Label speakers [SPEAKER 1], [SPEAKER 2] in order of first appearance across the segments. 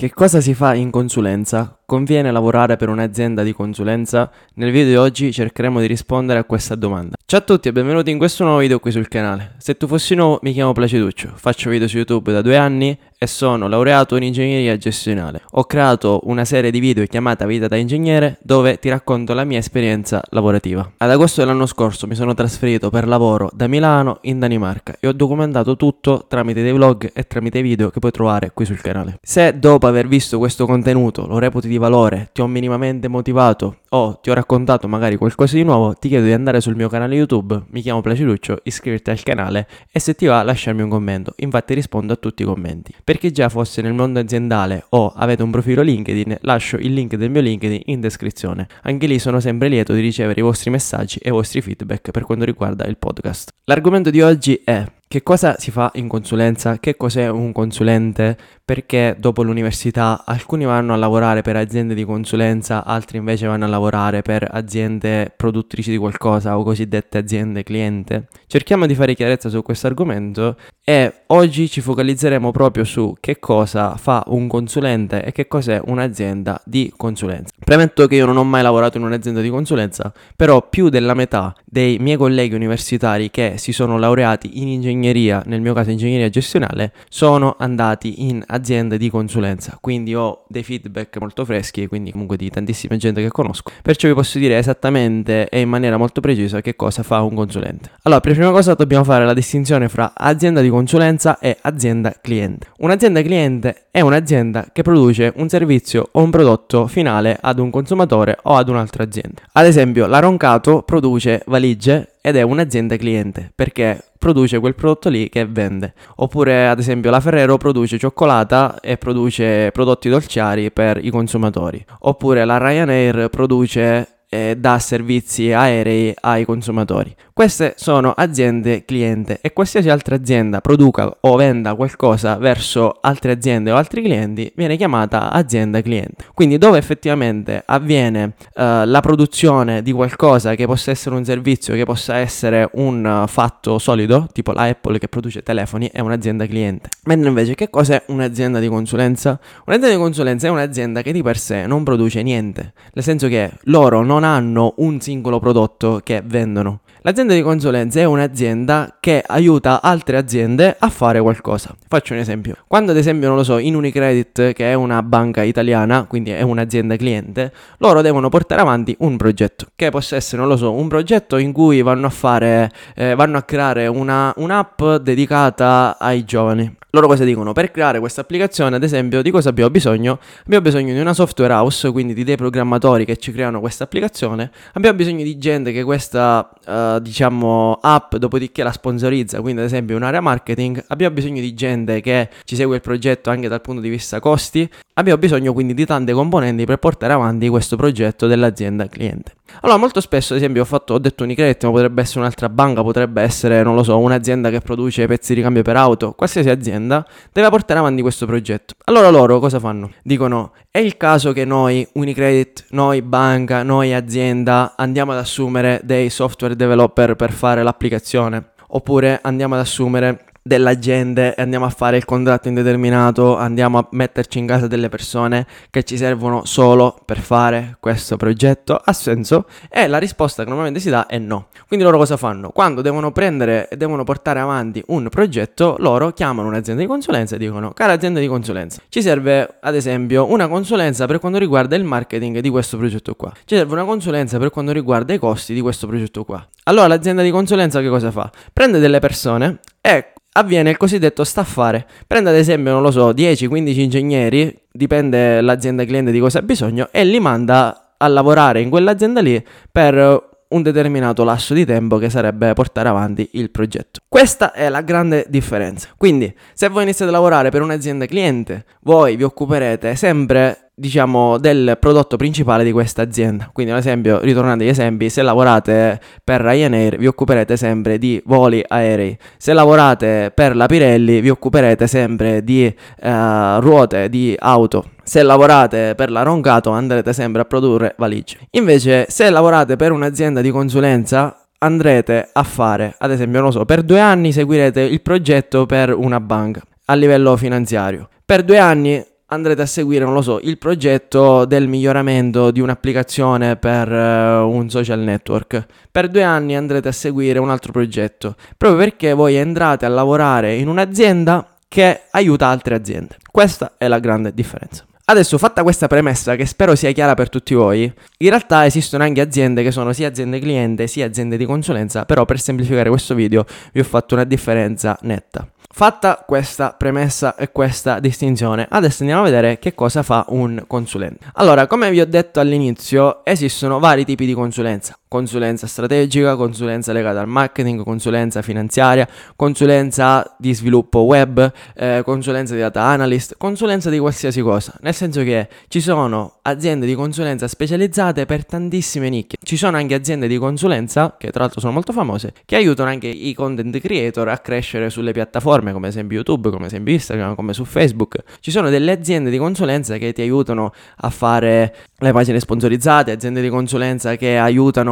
[SPEAKER 1] Che cosa si fa in consulenza? Conviene lavorare per un'azienda di consulenza? Nel video di oggi cercheremo di rispondere a questa domanda. Ciao a tutti e benvenuti in questo nuovo video qui sul canale. Se tu fossi nuovo mi chiamo Placiduccio, faccio video su YouTube da due anni e sono laureato in ingegneria gestionale. Ho creato una serie di video chiamata Vita da ingegnere dove ti racconto la mia esperienza lavorativa. Ad agosto dell'anno scorso mi sono trasferito per lavoro da Milano in Danimarca e ho documentato tutto tramite dei vlog e tramite video che puoi trovare qui sul canale. Se dopo aver visto questo contenuto lo reputi di valore, ti ho minimamente motivato o ti ho raccontato magari qualcosa di nuovo, ti chiedo di andare sul mio canale YouTube, mi chiamo Placiduccio, iscriverti al canale e se ti va lasciarmi un commento, infatti rispondo a tutti i commenti. Per chi già fosse nel mondo aziendale o avete un profilo LinkedIn, lascio il link del mio LinkedIn in descrizione. Anche lì sono sempre lieto di ricevere i vostri messaggi e i vostri feedback per quanto riguarda il podcast. L'argomento di oggi è che cosa si fa in consulenza? Che cos'è un consulente? Perché dopo l'università alcuni vanno a lavorare per aziende di consulenza, altri invece vanno a lavorare per aziende produttrici di qualcosa o cosiddette aziende cliente? Cerchiamo di fare chiarezza su questo argomento e oggi ci focalizzeremo proprio su che cosa fa un consulente e che cos'è un'azienda di consulenza. Premetto che io non ho mai lavorato in un'azienda di consulenza, però più della metà dei miei colleghi universitari che si sono laureati in ingegneria, nel mio caso ingegneria gestionale, sono andati in aziende di consulenza. Quindi ho dei feedback molto freschi, quindi comunque di tantissima gente che conosco. Perciò vi posso dire esattamente e in maniera molto precisa che cosa fa un consulente. Allora, per prima cosa dobbiamo fare la distinzione fra azienda di consulenza e azienda cliente. Un'azienda cliente è un'azienda che produce un servizio o un prodotto finale ad un consumatore o ad un'altra azienda. Ad esempio, la Roncato produce valigie ed è un'azienda cliente perché produce quel prodotto lì che vende. Oppure, ad esempio, la Ferrero produce cioccolata e produce prodotti dolciari per i consumatori. Oppure la Ryanair produce e dà servizi aerei ai consumatori. Queste sono aziende cliente e qualsiasi altra azienda produca o venda qualcosa verso altre aziende o altri clienti viene chiamata azienda cliente. Quindi dove effettivamente avviene uh, la produzione di qualcosa che possa essere un servizio, che possa essere un uh, fatto solido, tipo la Apple che produce telefoni, è un'azienda cliente. Mentre invece che cos'è un'azienda di consulenza? Un'azienda di consulenza è un'azienda che di per sé non produce niente, nel senso che loro non hanno un singolo prodotto che vendono. L'azienda di consulenza è un'azienda che aiuta altre aziende a fare qualcosa. Faccio un esempio. Quando ad esempio, non lo so, in Unicredit, che è una banca italiana, quindi è un'azienda cliente, loro devono portare avanti un progetto, che possa essere, non lo so, un progetto in cui vanno a fare, eh, vanno a creare una, un'app dedicata ai giovani. Loro cosa dicono? Per creare questa applicazione, ad esempio, di cosa abbiamo bisogno? Abbiamo bisogno di una software house, quindi di dei programmatori che ci creano questa applicazione. Abbiamo bisogno di gente che questa, uh, diciamo, app dopodiché la sponsorizza, quindi ad esempio un'area marketing. Abbiamo bisogno di gente che ci segue il progetto anche dal punto di vista costi. Abbiamo bisogno quindi di tante componenti per portare avanti questo progetto dell'azienda cliente. Allora, molto spesso, ad esempio, ho, fatto, ho detto Unicredit, ma potrebbe essere un'altra banca, potrebbe essere, non lo so, un'azienda che produce pezzi di ricambio per auto, qualsiasi azienda deve portare avanti questo progetto. Allora loro cosa fanno? Dicono, è il caso che noi, Unicredit, noi banca, noi azienda, andiamo ad assumere dei software developer per fare l'applicazione? Oppure andiamo ad assumere della gente e andiamo a fare il contratto indeterminato, andiamo a metterci in casa delle persone che ci servono solo per fare questo progetto? Ha senso? E la risposta che normalmente si dà è no. Quindi loro cosa fanno? Quando devono prendere e devono portare avanti un progetto, loro chiamano un'azienda di consulenza e dicono, cara azienda di consulenza, ci serve ad esempio una consulenza per quanto riguarda il marketing di questo progetto qua. Ci serve una consulenza per quanto riguarda i costi di questo progetto qua. Allora l'azienda di consulenza che cosa fa? Prende delle persone e avviene il cosiddetto staffare. Prende ad esempio, non lo so, 10-15 ingegneri, dipende l'azienda cliente di cosa ha bisogno, e li manda a lavorare in quell'azienda lì per un determinato lasso di tempo che sarebbe portare avanti il progetto. Questa è la grande differenza. Quindi, se voi iniziate a lavorare per un'azienda cliente, voi vi occuperete sempre diciamo, del prodotto principale di questa azienda. Quindi, ad esempio, ritornando agli esempi, se lavorate per Ryanair vi occuperete sempre di voli aerei. Se lavorate per la Pirelli vi occuperete sempre di uh, ruote di auto. Se lavorate per la Roncato andrete sempre a produrre valigie. Invece, se lavorate per un'azienda di consulenza andrete a fare, ad esempio, non so, per due anni seguirete il progetto per una banca a livello finanziario. Per due anni andrete a seguire, non lo so, il progetto del miglioramento di un'applicazione per uh, un social network. Per due anni andrete a seguire un altro progetto, proprio perché voi andrete a lavorare in un'azienda che aiuta altre aziende. Questa è la grande differenza. Adesso, fatta questa premessa, che spero sia chiara per tutti voi, in realtà esistono anche aziende che sono sia aziende cliente sia aziende di consulenza, però per semplificare questo video vi ho fatto una differenza netta. Fatta questa premessa e questa distinzione, adesso andiamo a vedere che cosa fa un consulente. Allora, come vi ho detto all'inizio, esistono vari tipi di consulenza consulenza strategica, consulenza legata al marketing, consulenza finanziaria, consulenza di sviluppo web, eh, consulenza di data analyst, consulenza di qualsiasi cosa. Nel senso che ci sono aziende di consulenza specializzate per tantissime nicchie. Ci sono anche aziende di consulenza, che tra l'altro sono molto famose, che aiutano anche i content creator a crescere sulle piattaforme come esempio YouTube, come esempio Instagram, come su Facebook. Ci sono delle aziende di consulenza che ti aiutano a fare le pagine sponsorizzate, aziende di consulenza che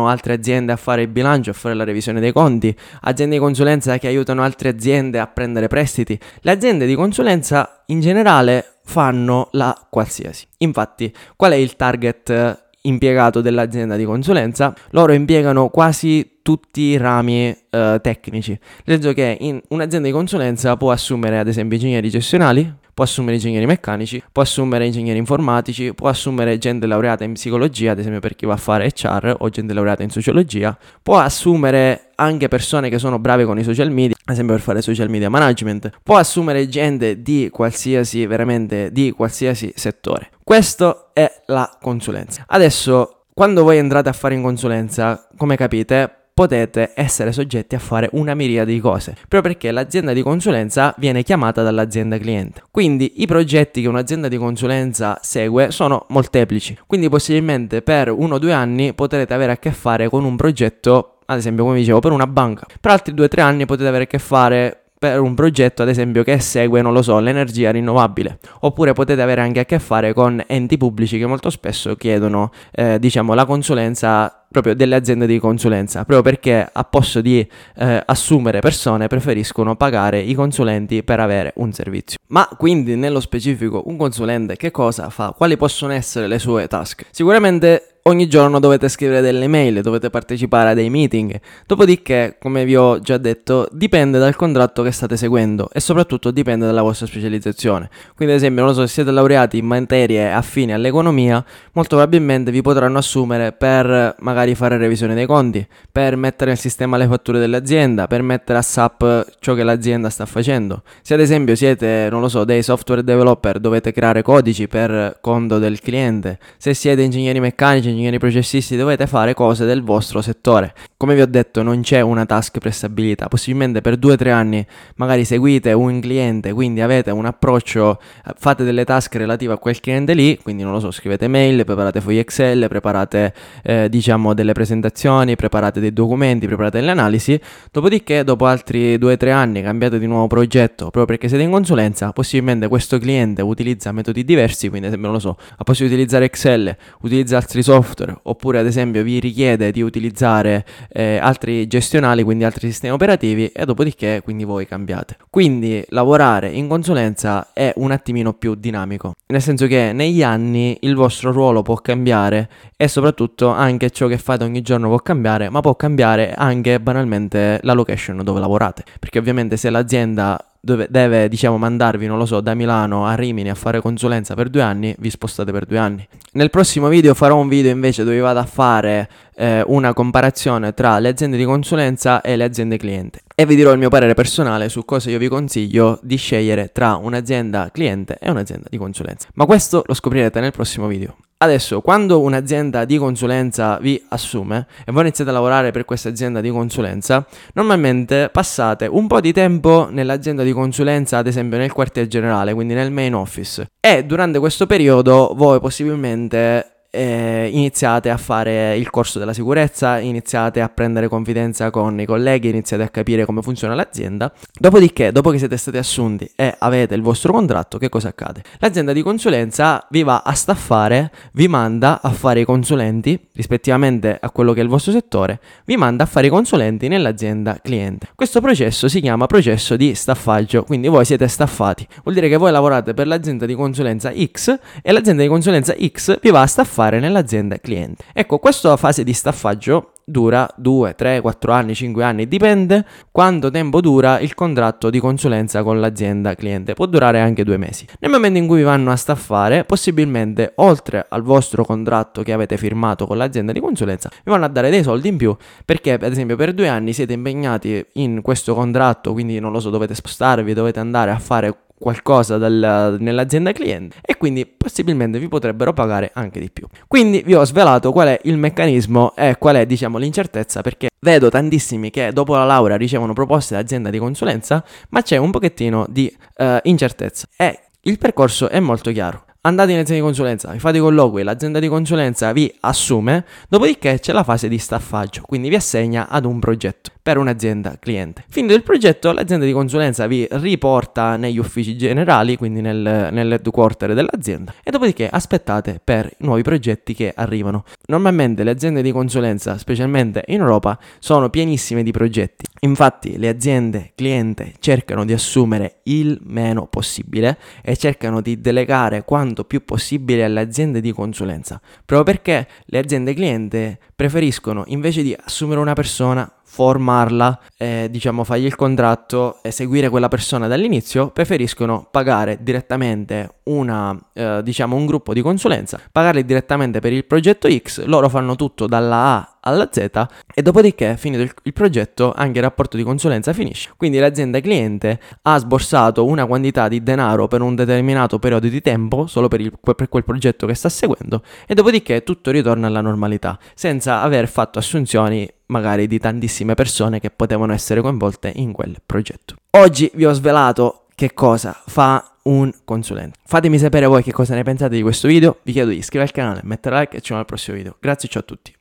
[SPEAKER 1] altre aziende a fare il bilancio, a fare la revisione dei conti, aziende di consulenza che aiutano altre aziende a prendere prestiti. Le aziende di consulenza in generale fanno la qualsiasi. Infatti, qual è il target impiegato dell'azienda di consulenza? Loro impiegano quasi tutti i rami eh, tecnici. Nel senso che in un'azienda di consulenza può assumere ad esempio ingegneri gestionali, può assumere ingegneri meccanici, può assumere ingegneri informatici, può assumere gente laureata in psicologia, ad esempio per chi va a fare HR o gente laureata in sociologia, può assumere anche persone che sono brave con i social media, ad esempio per fare social media management, può assumere gente di qualsiasi, veramente di qualsiasi settore. Questo è la consulenza. Adesso, quando voi entrate a fare in consulenza, come capite, potete essere soggetti a fare una miriade di cose, proprio perché l'azienda di consulenza viene chiamata dall'azienda cliente. Quindi i progetti che un'azienda di consulenza segue sono molteplici, quindi possibilmente per uno o due anni potrete avere a che fare con un progetto, ad esempio come dicevo, per una banca. Per altri due o tre anni potete avere a che fare per un progetto, ad esempio, che segue, non lo so, l'energia rinnovabile. Oppure potete avere anche a che fare con enti pubblici che molto spesso chiedono, eh, diciamo, la consulenza proprio delle aziende di consulenza, proprio perché a posto di eh, assumere persone preferiscono pagare i consulenti per avere un servizio. Ma quindi nello specifico un consulente che cosa fa? Quali possono essere le sue task? Sicuramente ogni giorno dovete scrivere delle mail, dovete partecipare a dei meeting. Dopodiché, come vi ho già detto, dipende dal contratto che state seguendo e soprattutto dipende dalla vostra specializzazione. Quindi, ad esempio, non so se siete laureati in materie affini all'economia, molto probabilmente vi potranno assumere per magari fare revisione dei conti, per mettere nel sistema le fatture dell'azienda, per mettere a SAP ciò che l'azienda sta facendo. Se ad esempio siete, non lo so, dei software developer, dovete creare codici per conto del cliente. Se siete ingegneri meccanici, ingegneri processisti dovete fare cose del vostro settore. Come vi ho detto non c'è una task prestabilita, possibilmente per 2-3 anni magari seguite un cliente, quindi avete un approccio, fate delle task relative a quel cliente lì, quindi non lo so, scrivete mail, preparate fogli Excel, preparate eh, diciamo delle presentazioni, preparate dei documenti, preparate delle analisi, dopodiché dopo altri 2-3 anni cambiate di nuovo progetto, proprio perché siete in consulenza, possibilmente questo cliente utilizza metodi diversi, quindi ad esempio non lo so, ha possibilità di utilizzare Excel, utilizza altri software, oppure ad esempio vi richiede di utilizzare eh, altri gestionali, quindi altri sistemi operativi, e dopodiché quindi voi cambiate. Quindi lavorare in consulenza è un attimino più dinamico, nel senso che negli anni il vostro ruolo può cambiare e soprattutto anche ciò che fate ogni giorno può cambiare, ma può cambiare anche banalmente la location dove lavorate, perché ovviamente se l'azienda dove deve, diciamo, mandarvi, non lo so, da Milano a Rimini a fare consulenza per due anni, vi spostate per due anni. Nel prossimo video farò un video invece dove vado a fare eh, una comparazione tra le aziende di consulenza e le aziende cliente e vi dirò il mio parere personale su cosa io vi consiglio di scegliere tra un'azienda cliente e un'azienda di consulenza. Ma questo lo scoprirete nel prossimo video. Adesso, quando un'azienda di consulenza vi assume e voi iniziate a lavorare per questa azienda di consulenza, normalmente passate un po' di tempo nell'azienda di consulenza, ad esempio nel quartier generale, quindi nel main office. E durante questo periodo voi possibilmente eh, iniziate a fare il corso della sicurezza, iniziate a prendere confidenza con i colleghi, iniziate a capire come funziona l'azienda. Dopodiché, dopo che siete stati assunti e avete il vostro contratto, che cosa accade? L'azienda di consulenza vi va a staffare, vi manda a fare i consulenti, rispettivamente a quello che è il vostro settore, vi manda a fare i consulenti nell'azienda cliente. Questo processo si chiama processo di staffaggio, quindi voi siete staffati. Vuol dire che voi lavorate per l'azienda di consulenza X e l'azienda di consulenza X vi va a staffare fare nell'azienda cliente. Ecco, questa fase di staffaggio dura 2, 3, 4 anni, 5 anni, dipende quanto tempo dura il contratto di consulenza con l'azienda cliente, può durare anche due mesi. Nel momento in cui vi vanno a staffare, possibilmente oltre al vostro contratto che avete firmato con l'azienda di consulenza, vi vanno a dare dei soldi in più perché ad esempio per due anni siete impegnati in questo contratto, quindi non lo so, dovete spostarvi, dovete andare a fare qualcosa dal, nell'azienda cliente e quindi possibilmente vi potrebbero pagare anche di più. Quindi vi ho svelato qual è il meccanismo e qual è diciamo l'incertezza perché vedo tantissimi che dopo la laurea ricevono proposte da azienda di consulenza ma c'è un pochettino di uh, incertezza e il percorso è molto chiaro andate in azienda di consulenza, vi fate i colloqui, l'azienda di consulenza vi assume, dopodiché c'è la fase di staffaggio, quindi vi assegna ad un progetto per un'azienda cliente. Finito il progetto, l'azienda di consulenza vi riporta negli uffici generali, quindi nel, nell'headquarter dell'azienda, e dopodiché aspettate per nuovi progetti che arrivano. Normalmente le aziende di consulenza, specialmente in Europa, sono pienissime di progetti. Infatti le aziende cliente cercano di assumere il meno possibile e cercano di delegare quanto più possibile alle aziende di consulenza, proprio perché le aziende cliente preferiscono invece di assumere una persona formarla, eh, diciamo fargli il contratto e seguire quella persona dall'inizio, preferiscono pagare direttamente una, eh, diciamo un gruppo di consulenza, pagarli direttamente per il progetto X, loro fanno tutto dalla A alla Z e dopodiché finito il, il, progetto anche il rapporto di consulenza finisce. Quindi l'azienda cliente ha sborsato una quantità di denaro per un determinato periodo di tempo solo per, il, per quel progetto che sta seguendo e dopodiché tutto ritorna alla normalità senza aver fatto assunzioni magari di tantissime persone che potevano essere coinvolte in quel progetto. Oggi vi ho svelato che cosa fa un consulente. Fatemi sapere voi che cosa ne pensate di questo video, vi chiedo di iscrivervi al canale, mettere like e ci vediamo al prossimo video. Grazie ciao a tutti.